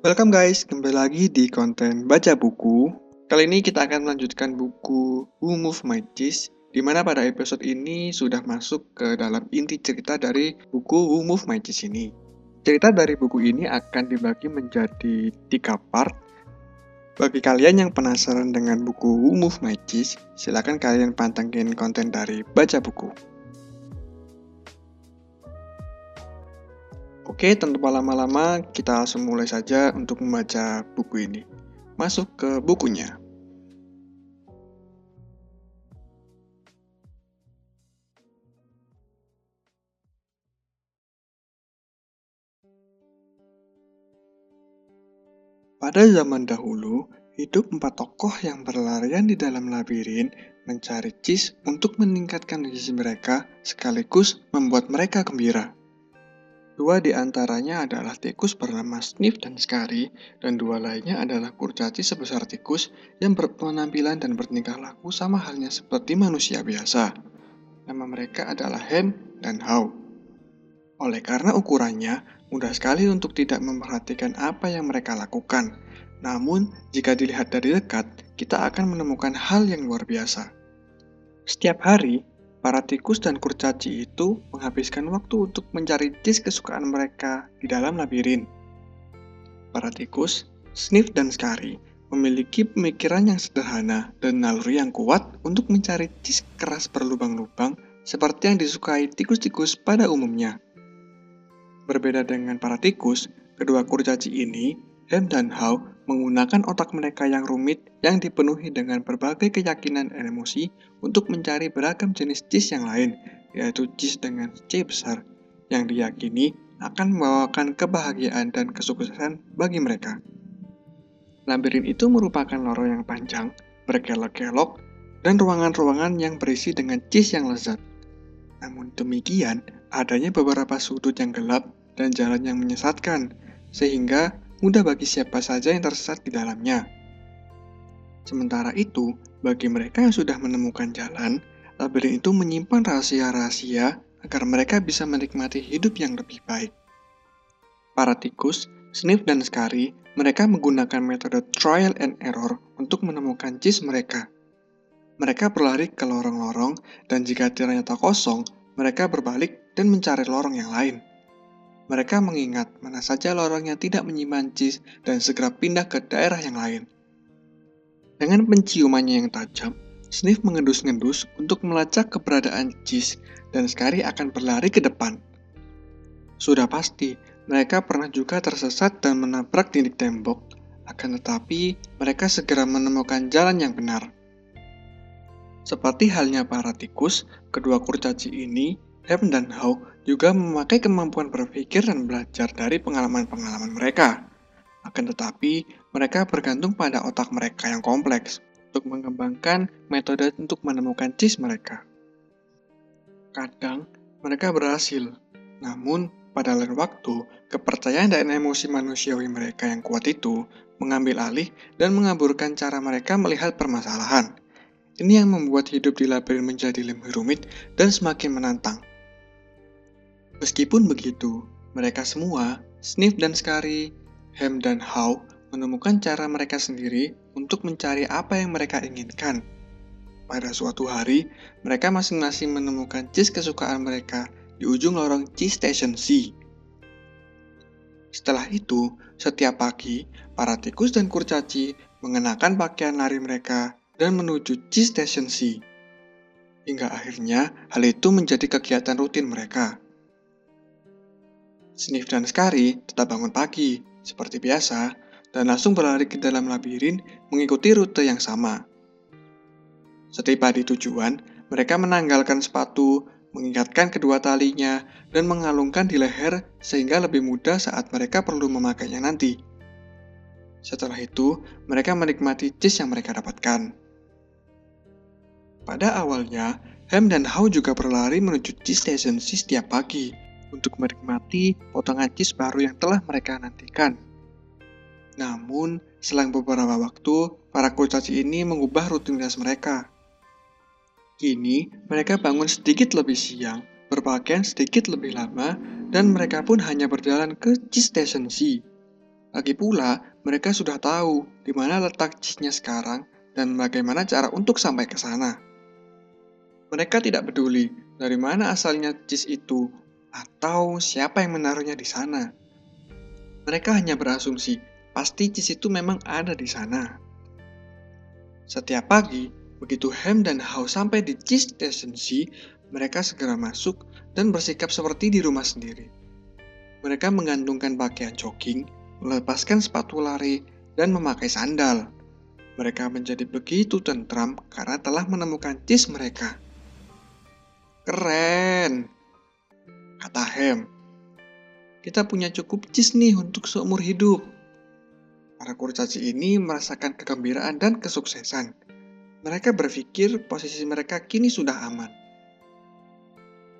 Welcome guys, kembali lagi di konten baca buku. Kali ini kita akan melanjutkan buku Who Moved My Cheese, di mana pada episode ini sudah masuk ke dalam inti cerita dari buku Who Moved My Cheese ini. Cerita dari buku ini akan dibagi menjadi tiga part. Bagi kalian yang penasaran dengan buku Who Moved My Cheese, silahkan kalian pantengin konten dari baca buku. Oke, tanpa lama-lama, kita langsung mulai saja untuk membaca buku ini. Masuk ke bukunya. Pada zaman dahulu, hidup empat tokoh yang berlarian di dalam labirin mencari cheese untuk meningkatkan gizi mereka sekaligus membuat mereka gembira. Dua di antaranya adalah tikus bernama Sniff dan Scary, dan dua lainnya adalah kurcaci sebesar tikus yang berpenampilan dan bertingkah laku sama halnya seperti manusia biasa. Nama mereka adalah Ham dan How. Oleh karena ukurannya, mudah sekali untuk tidak memperhatikan apa yang mereka lakukan. Namun, jika dilihat dari dekat, kita akan menemukan hal yang luar biasa. Setiap hari, Para tikus dan kurcaci itu menghabiskan waktu untuk mencari cheese kesukaan mereka di dalam labirin. Para tikus, Sniff dan Scary memiliki pemikiran yang sederhana dan naluri yang kuat untuk mencari cheese keras berlubang-lubang seperti yang disukai tikus-tikus pada umumnya. Berbeda dengan para tikus, kedua kurcaci ini, Hem dan How, menggunakan otak mereka yang rumit yang dipenuhi dengan berbagai keyakinan dan emosi untuk mencari beragam jenis cheese yang lain, yaitu cheese dengan C besar, yang diyakini akan membawakan kebahagiaan dan kesuksesan bagi mereka. Labirin itu merupakan lorong yang panjang, berkelok-kelok, dan ruangan-ruangan yang berisi dengan cheese yang lezat. Namun demikian, adanya beberapa sudut yang gelap dan jalan yang menyesatkan, sehingga mudah bagi siapa saja yang tersesat di dalamnya. Sementara itu, bagi mereka yang sudah menemukan jalan, labirin itu menyimpan rahasia-rahasia agar mereka bisa menikmati hidup yang lebih baik. Para tikus, Sniff dan Scary, mereka menggunakan metode trial and error untuk menemukan cheese mereka. Mereka berlari ke lorong-lorong, dan jika ternyata kosong, mereka berbalik dan mencari lorong yang lain. Mereka mengingat mana saja lorong yang tidak menyimpan cheese dan segera pindah ke daerah yang lain. Dengan penciumannya yang tajam, Sniff mengendus-ngendus untuk melacak keberadaan cheese dan sekali akan berlari ke depan. Sudah pasti, mereka pernah juga tersesat dan menabrak dinding tembok, akan tetapi mereka segera menemukan jalan yang benar. Seperti halnya para tikus, kedua kurcaci ini Hem dan Hawk juga memakai kemampuan berpikir dan belajar dari pengalaman-pengalaman mereka. Akan tetapi, mereka bergantung pada otak mereka yang kompleks untuk mengembangkan metode untuk menemukan cheese mereka. Kadang, mereka berhasil, namun pada lain waktu, kepercayaan dan emosi manusiawi mereka yang kuat itu mengambil alih dan mengaburkan cara mereka melihat permasalahan. Ini yang membuat hidup di labirin menjadi lebih rumit dan semakin menantang. Meskipun begitu, mereka semua, Sniff dan Scary, Ham dan How, menemukan cara mereka sendiri untuk mencari apa yang mereka inginkan. Pada suatu hari, mereka masing-masing menemukan cheese kesukaan mereka di ujung lorong cheese station C. Setelah itu, setiap pagi, para tikus dan kurcaci mengenakan pakaian lari mereka dan menuju cheese station C. Hingga akhirnya, hal itu menjadi kegiatan rutin mereka. Sniff dan Scary tetap bangun pagi, seperti biasa, dan langsung berlari ke dalam labirin mengikuti rute yang sama. Setiba di tujuan, mereka menanggalkan sepatu, mengikatkan kedua talinya, dan mengalungkan di leher sehingga lebih mudah saat mereka perlu memakainya nanti. Setelah itu, mereka menikmati cheese yang mereka dapatkan. Pada awalnya, Ham dan How juga berlari menuju cheese station setiap pagi untuk menikmati potongan cheese baru yang telah mereka nantikan. Namun, selang beberapa waktu, para kurcaci ini mengubah rutinitas mereka. Kini, mereka bangun sedikit lebih siang, berpakaian sedikit lebih lama, dan mereka pun hanya berjalan ke cheese station C. Lagi pula, mereka sudah tahu di mana letak cheese-nya sekarang dan bagaimana cara untuk sampai ke sana. Mereka tidak peduli dari mana asalnya cheese itu atau siapa yang menaruhnya di sana. Mereka hanya berasumsi pasti cheese itu memang ada di sana. Setiap pagi, begitu Ham dan How sampai di cheese station C, mereka segera masuk dan bersikap seperti di rumah sendiri. Mereka menggantungkan pakaian jogging melepaskan sepatu lari, dan memakai sandal. Mereka menjadi begitu tentram karena telah menemukan cheese mereka. Keren, kata Hem. Kita punya cukup cheese nih untuk seumur hidup. Para kurcaci ini merasakan kegembiraan dan kesuksesan. Mereka berpikir posisi mereka kini sudah aman.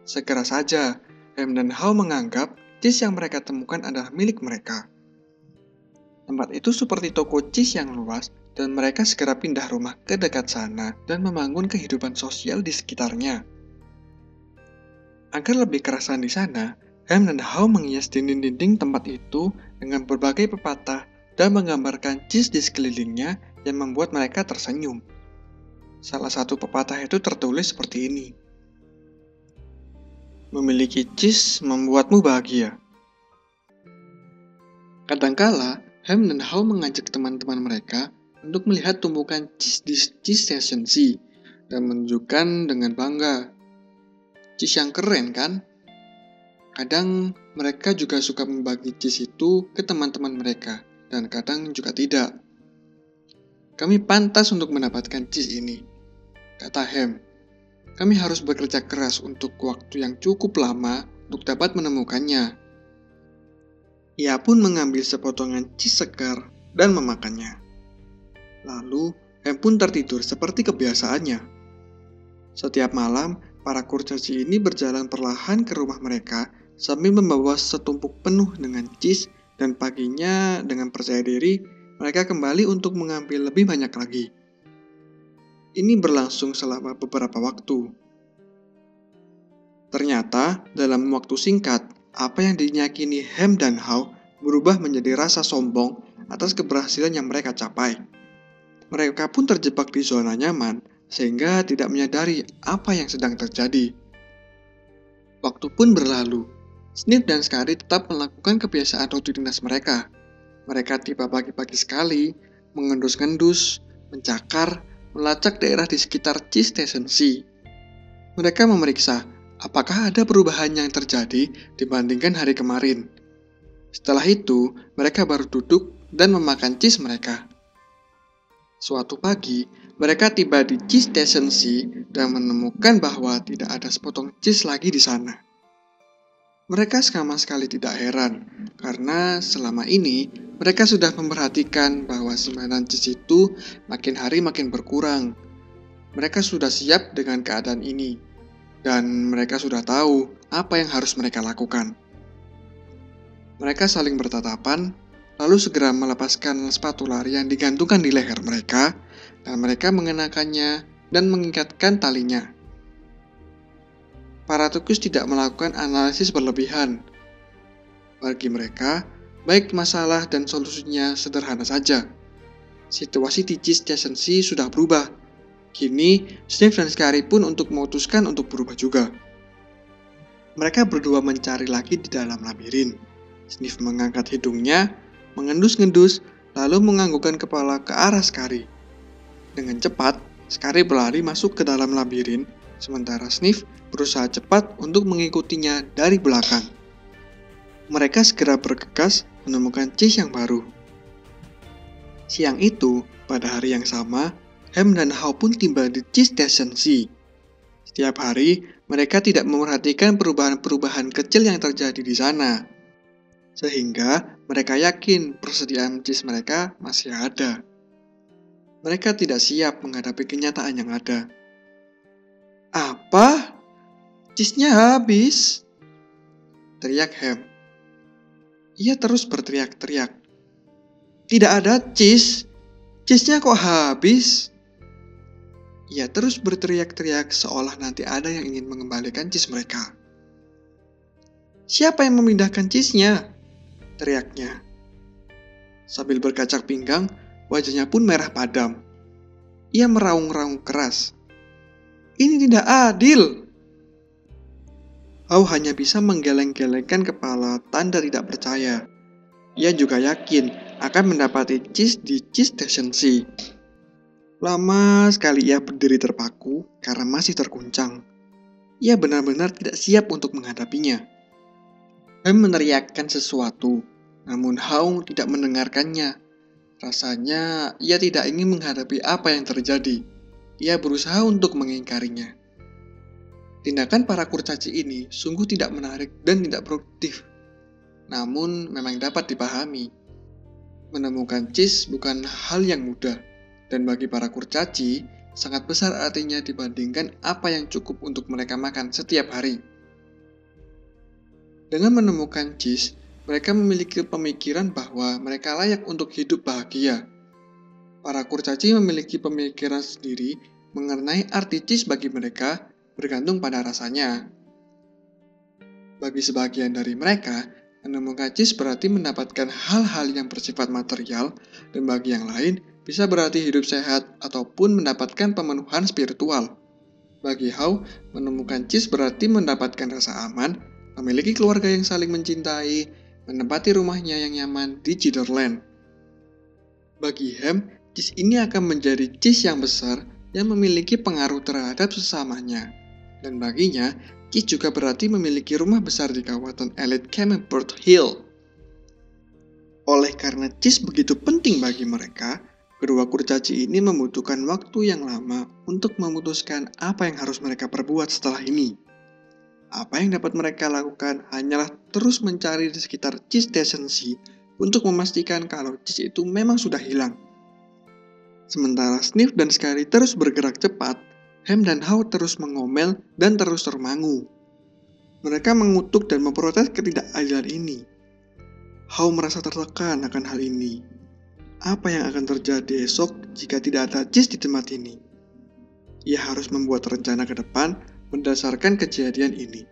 Segera saja, Hem dan Hao menganggap cheese yang mereka temukan adalah milik mereka. Tempat itu seperti toko cheese yang luas dan mereka segera pindah rumah ke dekat sana dan membangun kehidupan sosial di sekitarnya. Agar lebih kerasan di sana, Ham dan How menghias dinding-dinding tempat itu dengan berbagai pepatah dan menggambarkan cheese di sekelilingnya yang membuat mereka tersenyum. Salah satu pepatah itu tertulis seperti ini. Memiliki cheese membuatmu bahagia. Kadangkala, Ham dan How mengajak teman-teman mereka untuk melihat tumpukan cheese di cheese station C dan menunjukkan dengan bangga. Cheese yang keren kan? Kadang mereka juga suka membagi cheese itu ke teman-teman mereka dan kadang juga tidak. Kami pantas untuk mendapatkan cheese ini, kata Ham. Kami harus bekerja keras untuk waktu yang cukup lama untuk dapat menemukannya. Ia pun mengambil sepotongan cheese segar dan memakannya. Lalu, Hem pun tertidur seperti kebiasaannya. Setiap malam, para kurcaci ini berjalan perlahan ke rumah mereka sambil membawa setumpuk penuh dengan cheese dan paginya dengan percaya diri mereka kembali untuk mengambil lebih banyak lagi. Ini berlangsung selama beberapa waktu. Ternyata, dalam waktu singkat, apa yang dinyakini Hem dan Hao berubah menjadi rasa sombong atas keberhasilan yang mereka capai. Mereka pun terjebak di zona nyaman sehingga tidak menyadari apa yang sedang terjadi. Waktu pun berlalu. Snip dan Skari tetap melakukan kebiasaan rutinitas mereka. Mereka tiba pagi-pagi sekali, mengendus-ngendus, mencakar, melacak daerah di sekitar Cheese Station C. Mereka memeriksa apakah ada perubahan yang terjadi dibandingkan hari kemarin. Setelah itu, mereka baru duduk dan memakan cheese mereka. Suatu pagi, mereka tiba di cheese station C dan menemukan bahwa tidak ada sepotong cheese lagi di sana. Mereka sama sekali tidak heran, karena selama ini mereka sudah memperhatikan bahwa simpanan cheese itu makin hari makin berkurang. Mereka sudah siap dengan keadaan ini, dan mereka sudah tahu apa yang harus mereka lakukan. Mereka saling bertatapan, lalu segera melepaskan sepatu lari yang digantungkan di leher mereka, dan mereka mengenakannya dan mengikatkan talinya. Para tukus tidak melakukan analisis berlebihan. Bagi mereka, baik masalah dan solusinya sederhana saja. Situasi Cheese Station C sudah berubah, Kini, Steve dan Scary pun untuk memutuskan untuk berubah juga. Mereka berdua mencari lagi di dalam labirin. Steve mengangkat hidungnya, mengendus-ngendus, lalu menganggukkan kepala ke arah Scary. Dengan cepat, Scary berlari masuk ke dalam labirin, sementara Sniff berusaha cepat untuk mengikutinya dari belakang. Mereka segera bergegas menemukan cheese yang baru. Siang itu, pada hari yang sama, Ham dan Hao pun tiba di Cheese Station C. Setiap hari, mereka tidak memperhatikan perubahan-perubahan kecil yang terjadi di sana. Sehingga mereka yakin persediaan cheese mereka masih ada. Mereka tidak siap menghadapi kenyataan yang ada. Apa? Cheese-nya habis? Teriak Ham. Ia terus berteriak-teriak. Tidak ada cheese. Cheese-nya kok habis? Ia terus berteriak-teriak seolah nanti ada yang ingin mengembalikan cheese mereka. Siapa yang memindahkan cheese-nya? Teriaknya. Sambil berkacak pinggang, wajahnya pun merah padam. Ia meraung-raung keras. Ini tidak adil. Hao hanya bisa menggeleng-gelengkan kepala tanda tidak percaya. Ia juga yakin akan mendapati cheese di cheese station C. Lama sekali ia berdiri terpaku karena masih terguncang. Ia benar-benar tidak siap untuk menghadapinya. Hem meneriakkan sesuatu, namun Hao tidak mendengarkannya. Rasanya ia tidak ingin menghadapi apa yang terjadi. Ia berusaha untuk mengingkarinya. Tindakan para kurcaci ini sungguh tidak menarik dan tidak produktif. Namun memang dapat dipahami. Menemukan cheese bukan hal yang mudah, dan bagi para kurcaci, sangat besar artinya dibandingkan apa yang cukup untuk mereka makan setiap hari. Dengan menemukan cheese, mereka memiliki pemikiran bahwa mereka layak untuk hidup bahagia Para kurcaci memiliki pemikiran sendiri mengenai arti cheese bagi mereka bergantung pada rasanya. Bagi sebagian dari mereka, menemukan cheese berarti mendapatkan hal-hal yang bersifat material, dan bagi yang lain bisa berarti hidup sehat ataupun mendapatkan pemenuhan spiritual. Bagi Hao, menemukan cheese berarti mendapatkan rasa aman, memiliki keluarga yang saling mencintai, menempati rumahnya yang nyaman di Cedarland. Bagi Hem, Cheese ini akan menjadi cheese yang besar yang memiliki pengaruh terhadap sesamanya. Dan baginya, cheese juga berarti memiliki rumah besar di kawasan elit Camembert Hill. Oleh karena cheese begitu penting bagi mereka, kedua kurcaci ini membutuhkan waktu yang lama untuk memutuskan apa yang harus mereka perbuat setelah ini. Apa yang dapat mereka lakukan hanyalah terus mencari di sekitar cheese station C untuk memastikan kalau cheese itu memang sudah hilang Sementara Sniff dan Scary terus bergerak cepat, Ham dan How terus mengomel dan terus termangu. Mereka mengutuk dan memprotes ketidakadilan ini. How merasa tertekan akan hal ini. Apa yang akan terjadi esok jika tidak ada Cheese di tempat ini? Ia harus membuat rencana ke depan berdasarkan kejadian ini.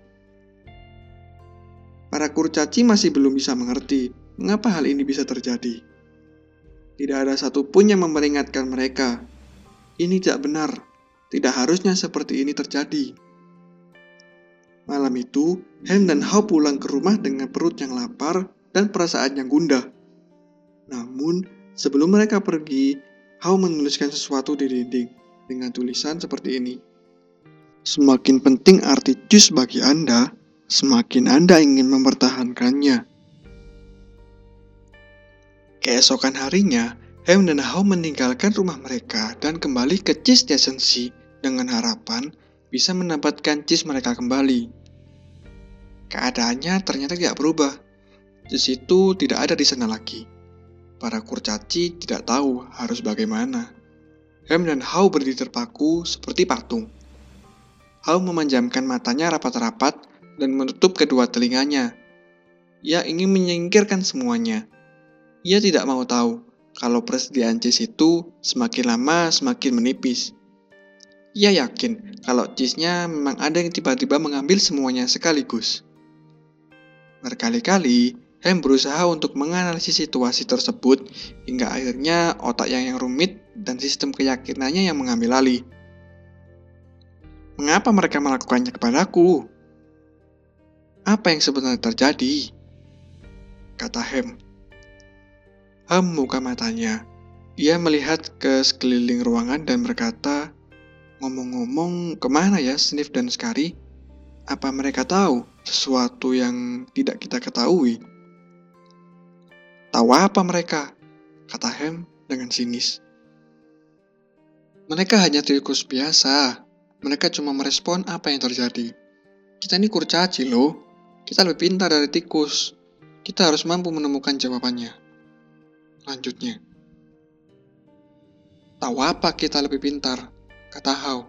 Para kurcaci masih belum bisa mengerti mengapa hal ini bisa terjadi. Tidak ada satupun yang memperingatkan mereka. Ini tidak benar. Tidak harusnya seperti ini terjadi. Malam itu, Hem dan Hao pulang ke rumah dengan perut yang lapar dan perasaan yang gundah. Namun, sebelum mereka pergi, Hao menuliskan sesuatu di dinding dengan tulisan seperti ini. Semakin penting arti jus bagi Anda, semakin Anda ingin mempertahankannya. Keesokan harinya, Hem dan Hao meninggalkan rumah mereka dan kembali ke Cheese Station C dengan harapan bisa mendapatkan cheese mereka kembali. Keadaannya ternyata tidak berubah. Cheese itu tidak ada di sana lagi. Para kurcaci tidak tahu harus bagaimana. Hem dan Hao berdiri terpaku seperti patung. Hao memanjamkan matanya rapat-rapat dan menutup kedua telinganya. Ia ingin menyingkirkan semuanya ia tidak mau tahu kalau persediaan cheese itu semakin lama semakin menipis. Ia yakin kalau cheese-nya memang ada yang tiba-tiba mengambil semuanya sekaligus. Berkali-kali, Hem berusaha untuk menganalisis situasi tersebut hingga akhirnya otak yang, yang rumit dan sistem keyakinannya yang mengambil alih. Mengapa mereka melakukannya kepadaku? Apa yang sebenarnya terjadi? Kata Hem. Ham membuka matanya. Ia melihat ke sekeliling ruangan dan berkata, Ngomong-ngomong, ke mana ya Sniff dan Skari? Apa mereka tahu sesuatu yang tidak kita ketahui? Tahu apa mereka? Kata Hem dengan sinis. Mereka hanya tikus biasa. Mereka cuma merespon apa yang terjadi. Kita ini kurcaci loh. Kita lebih pintar dari tikus. Kita harus mampu menemukan jawabannya. Lanjutnya, Tahu apa kita lebih pintar, kata Hao.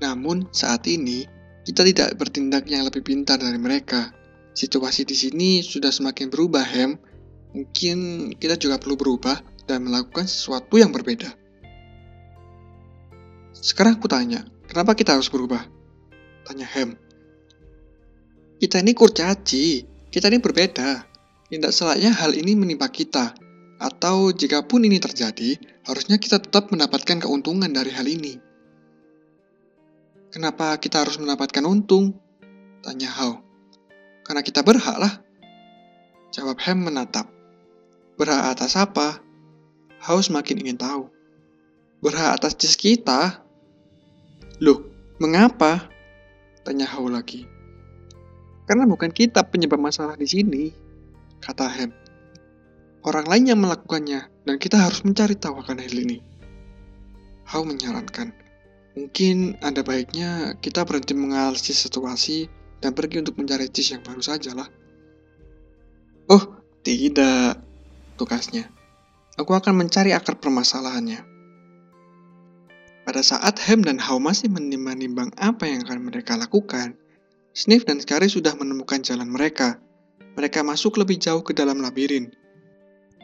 Namun saat ini, kita tidak bertindak yang lebih pintar dari mereka. Situasi di sini sudah semakin berubah, Hem. Mungkin kita juga perlu berubah dan melakukan sesuatu yang berbeda. Sekarang aku tanya, kenapa kita harus berubah? Tanya Hem. Kita ini kurcaci, kita ini berbeda. Tidak selayaknya hal ini menimpa kita. Atau jika pun ini terjadi, harusnya kita tetap mendapatkan keuntungan dari hal ini. Kenapa kita harus mendapatkan untung? Tanya How. Karena kita berhak lah. Jawab Ham menatap. Berhak atas apa? How semakin ingin tahu. Berhak atas cheese kita? Loh, mengapa? Tanya How lagi. Karena bukan kita penyebab masalah di sini, kata Ham orang lain yang melakukannya, dan kita harus mencari tahu akan hal ini. How menyarankan, mungkin ada baiknya kita berhenti menganalisis situasi dan pergi untuk mencari cheese yang baru saja lah. Oh, tidak, tugasnya. Aku akan mencari akar permasalahannya. Pada saat Ham dan How masih menimbang-nimbang apa yang akan mereka lakukan, Sniff dan Scary sudah menemukan jalan mereka. Mereka masuk lebih jauh ke dalam labirin,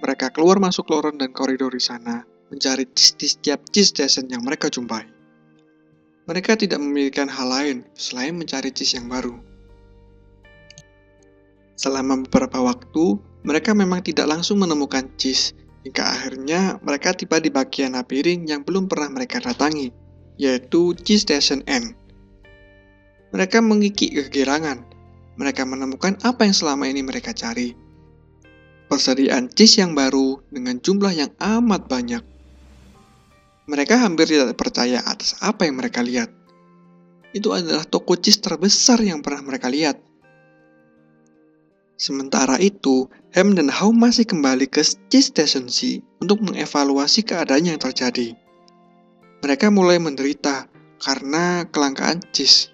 mereka keluar masuk lorong dan koridor di sana, mencari cheese di setiap cheese station yang mereka jumpai. Mereka tidak memikirkan hal lain selain mencari cheese yang baru. Selama beberapa waktu, mereka memang tidak langsung menemukan cheese, hingga akhirnya mereka tiba di bagian labirin yang belum pernah mereka datangi, yaitu cheese station N. Mereka mengikik kegirangan. Mereka menemukan apa yang selama ini mereka cari, persediaan cheese yang baru dengan jumlah yang amat banyak. Mereka hampir tidak percaya atas apa yang mereka lihat. Itu adalah toko cheese terbesar yang pernah mereka lihat. Sementara itu, Ham dan How masih kembali ke Cheese Station C untuk mengevaluasi keadaan yang terjadi. Mereka mulai menderita karena kelangkaan cheese.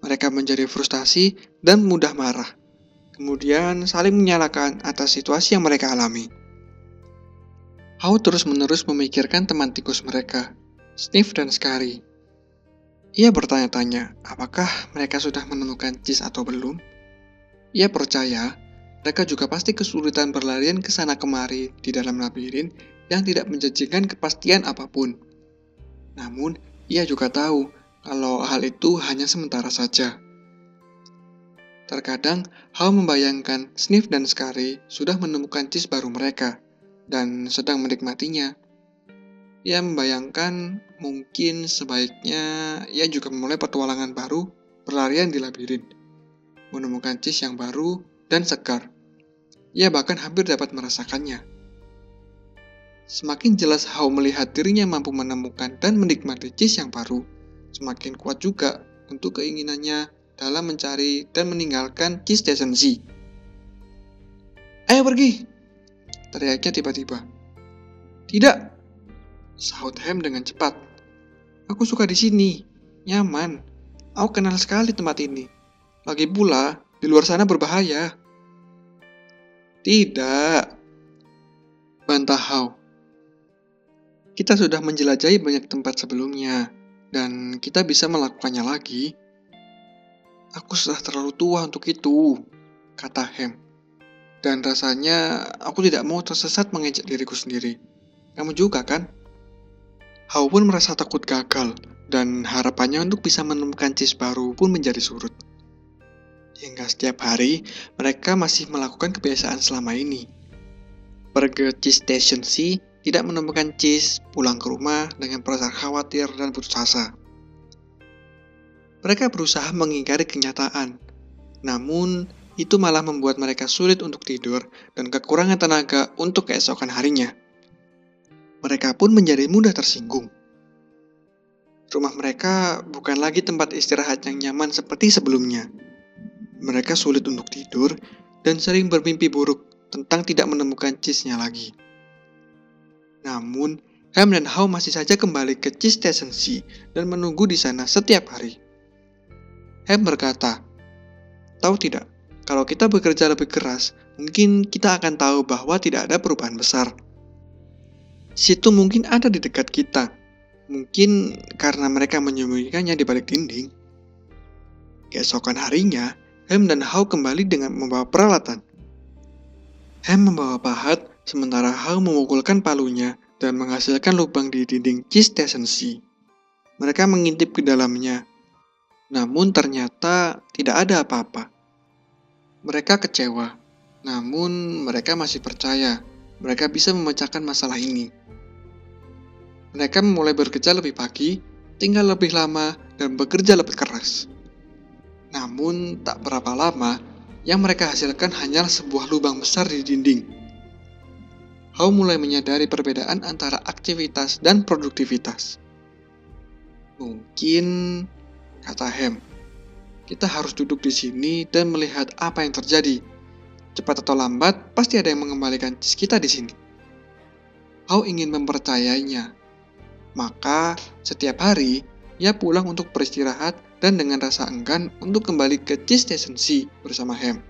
Mereka menjadi frustasi dan mudah marah kemudian saling menyalahkan atas situasi yang mereka alami. How terus-menerus memikirkan teman tikus mereka, Sniff dan Scary. Ia bertanya-tanya, apakah mereka sudah menemukan cheese atau belum? Ia percaya mereka juga pasti kesulitan berlarian ke sana kemari di dalam labirin yang tidak menjanjikan kepastian apa pun. Namun, ia juga tahu kalau hal itu hanya sementara saja. Terkadang, Hal membayangkan Sniff dan Scary sudah menemukan cheese baru mereka dan sedang menikmatinya. Ia membayangkan mungkin sebaiknya ia juga memulai petualangan baru berlarian di labirin, menemukan cheese yang baru dan segar. Ia bahkan hampir dapat merasakannya. Semakin jelas How melihat dirinya mampu menemukan dan menikmati cheese yang baru, semakin kuat juga untuk keinginannya dalam mencari dan meninggalkan cheese station Z. Ayo pergi! Teriaknya tiba-tiba. Tidak! Sahut Ham dengan cepat. Aku suka di sini. Nyaman. Aku kenal sekali tempat ini. Lagi pula, di luar sana berbahaya. Tidak. Bantah How. Kita sudah menjelajahi banyak tempat sebelumnya, dan kita bisa melakukannya lagi. Aku sudah terlalu tua untuk itu, kata Hem. Dan rasanya aku tidak mau tersesat mengejek diriku sendiri. Kamu juga kan? Hao pun merasa takut gagal, dan harapannya untuk bisa menemukan cheese baru pun menjadi surut. Hingga setiap hari, mereka masih melakukan kebiasaan selama ini. Pergi cheese station C, tidak menemukan cheese, pulang ke rumah dengan perasaan khawatir dan putus asa. Mereka berusaha mengingkari kenyataan, namun itu malah membuat mereka sulit untuk tidur dan kekurangan tenaga untuk keesokan harinya. Mereka pun menjadi mudah tersinggung. Rumah mereka bukan lagi tempat istirahat yang nyaman seperti sebelumnya. Mereka sulit untuk tidur dan sering bermimpi buruk tentang tidak menemukan cheese-nya lagi. Namun, Ham dan How masih saja kembali ke cheese station C dan menunggu di sana setiap hari. Hem berkata, Tahu tidak, kalau kita bekerja lebih keras, mungkin kita akan tahu bahwa tidak ada perubahan besar. Situ mungkin ada di dekat kita. Mungkin karena mereka menyembunyikannya di balik dinding. Keesokan harinya, Hem dan Hao kembali dengan membawa peralatan. Hem membawa pahat, sementara Hao memukulkan palunya dan menghasilkan lubang di dinding cheese station. Mereka mengintip ke dalamnya namun ternyata tidak ada apa-apa. Mereka kecewa, namun mereka masih percaya mereka bisa memecahkan masalah ini. Mereka mulai bekerja lebih pagi, tinggal lebih lama, dan bekerja lebih keras. Namun, tak berapa lama, yang mereka hasilkan hanyalah sebuah lubang besar di dinding. Hao mulai menyadari perbedaan antara aktivitas dan produktivitas. Mungkin, kata Hem, kita harus duduk di sini dan melihat apa yang terjadi. Cepat atau lambat, pasti ada yang mengembalikan kita di sini. Hao ingin mempercayainya. Maka, setiap hari, ia pulang untuk beristirahat dan dengan rasa enggan untuk kembali ke Cis Station C bersama Hem.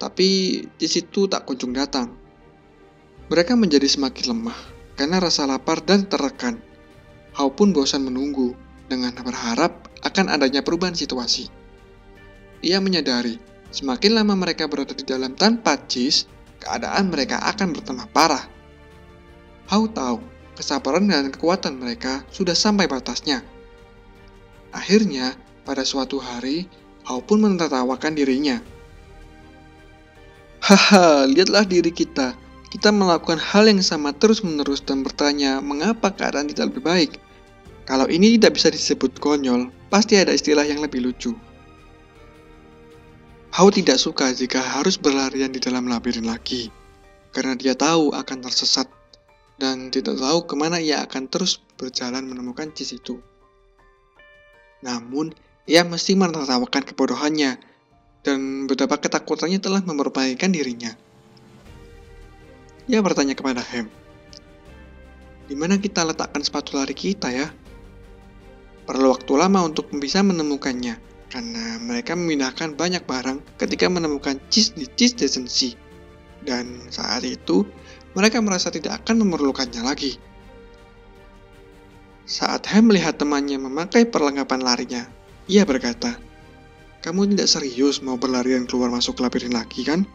Tapi, Cis itu tak kunjung datang. Mereka menjadi semakin lemah karena rasa lapar dan tertekan. Hao pun bosan menunggu dengan berharap akan adanya perubahan situasi. Ia menyadari, semakin lama mereka berada di dalam tanpa Cis, keadaan mereka akan bertambah parah. Hao tahu, kesabaran dan kekuatan mereka sudah sampai batasnya. Akhirnya, pada suatu hari, Hao pun menertawakan dirinya. Haha, lihatlah diri kita. Kita melakukan hal yang sama terus-menerus dan bertanya mengapa keadaan tidak lebih baik. Kalau ini tidak bisa disebut konyol, pasti ada istilah yang lebih lucu. Hao tidak suka jika harus berlarian di dalam labirin lagi, karena dia tahu akan tersesat dan tidak tahu ke mana ia akan terus berjalan menemukan cis itu. Namun, ia mesti menertawakan kebodohannya dan betapa ketakutannya telah memperbaikan dirinya. Ia bertanya kepada Hem, di mana kita letakkan sepatu lari kita ya? Perlu waktu lama untuk bisa menemukannya, karena mereka memindahkan banyak barang ketika menemukan cheese di cheese decency. Dan saat itu, mereka merasa tidak akan memerlukannya lagi. Saat Ham melihat temannya memakai perlengkapan larinya, ia berkata, Kamu tidak serius mau berlarian keluar masuk labirin lagi kan?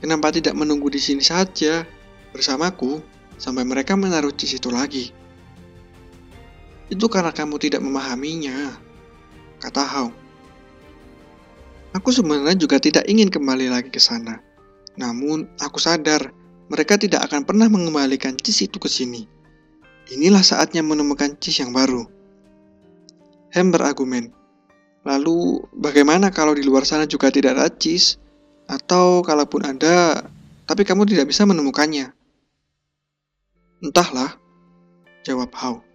Kenapa tidak menunggu di sini saja bersamaku sampai mereka menaruh cheese itu lagi? Itu karena kamu tidak memahaminya, kata Hao. Aku sebenarnya juga tidak ingin kembali lagi ke sana. Namun, aku sadar mereka tidak akan pernah mengembalikan cis itu ke sini. Inilah saatnya menemukan cis yang baru. Hem berargumen. Lalu, bagaimana kalau di luar sana juga tidak ada cis? Atau kalaupun ada, tapi kamu tidak bisa menemukannya? Entahlah, jawab Hao.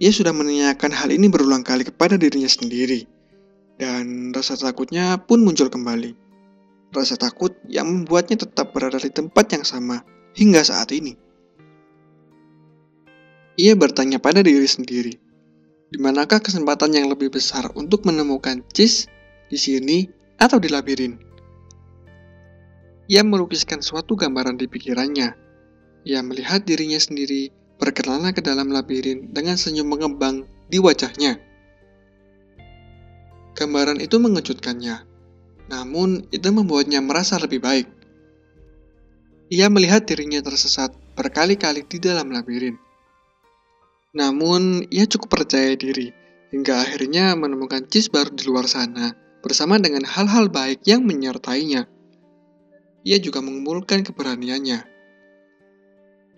Ia sudah menanyakan hal ini berulang kali kepada dirinya sendiri, dan rasa takutnya pun muncul kembali. Rasa takut yang membuatnya tetap berada di tempat yang sama hingga saat ini. Ia bertanya pada diri sendiri, di manakah kesempatan yang lebih besar untuk menemukan Cis di sini atau di labirin? Ia melukiskan suatu gambaran di pikirannya. Ia melihat dirinya sendiri berkelana ke dalam labirin dengan senyum mengembang di wajahnya. Gambaran itu mengejutkannya, namun itu membuatnya merasa lebih baik. Ia melihat dirinya tersesat berkali-kali di dalam labirin. Namun, ia cukup percaya diri hingga akhirnya menemukan Cis baru di luar sana bersama dengan hal-hal baik yang menyertainya. Ia juga mengumpulkan keberaniannya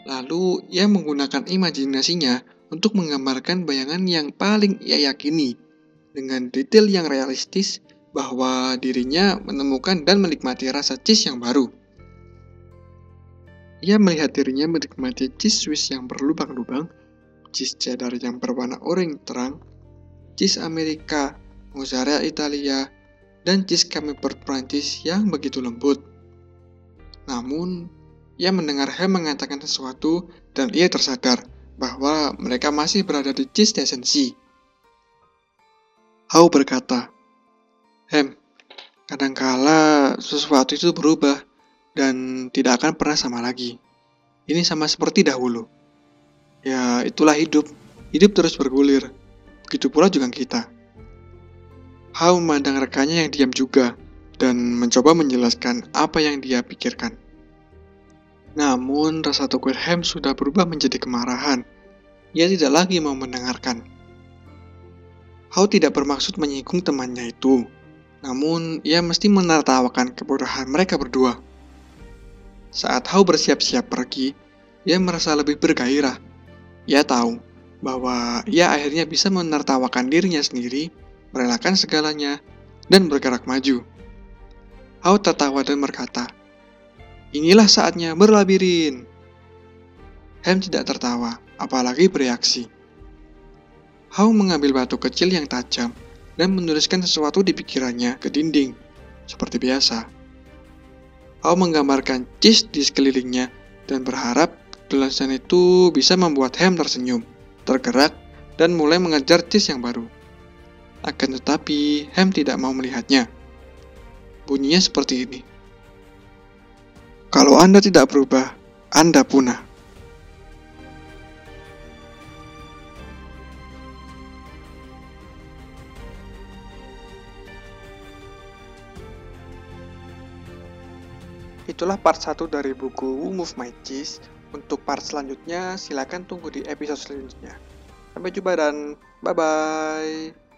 Lalu ia menggunakan imajinasinya untuk menggambarkan bayangan yang paling ia yakini dengan detail yang realistis bahwa dirinya menemukan dan menikmati rasa cheese yang baru. Ia melihat dirinya menikmati cheese Swiss yang berlubang-lubang, cheese cheddar yang berwarna oranye terang, cheese Amerika, mozzarella Italia, dan cheese camembert Prancis yang begitu lembut. Namun, ia mendengar Hem mengatakan sesuatu dan ia tersadar bahwa mereka masih berada di Cheese C. Hao berkata, Hem, kadangkala sesuatu itu berubah dan tidak akan pernah sama lagi. Ini sama seperti dahulu. Ya, itulah hidup. Hidup terus bergulir. Begitu pula juga kita. Hao memandang rekannya yang diam juga dan mencoba menjelaskan apa yang dia pikirkan. Namun, rasa takut Ham sudah berubah menjadi kemarahan. Ia tidak lagi mau mendengarkan. Hao tidak bermaksud menyinggung temannya itu, namun ia mesti menertawakan kebodohan mereka berdua. Saat Hao bersiap-siap pergi, ia merasa lebih bergairah. Ia tahu bahwa ia akhirnya bisa menertawakan dirinya sendiri, merelakan segalanya, dan bergerak maju. Hao tertawa dan berkata, Inilah saatnya berlabirin. Hem tidak tertawa, apalagi bereaksi. Hao mengambil batu kecil yang tajam dan menuliskan sesuatu di pikirannya ke dinding, seperti biasa. Hao menggambarkan cheese di sekelilingnya dan berharap tulisan itu bisa membuat Hem tersenyum, tergerak, dan mulai mengejar cheese yang baru. Akan tetapi, Hem tidak mau melihatnya. Bunyinya seperti ini. Kalau Anda tidak berubah, Anda punah. Itulah part 1 dari buku Move My Cheese. Untuk part selanjutnya, silakan tunggu di episode selanjutnya. Sampai jumpa dan bye-bye.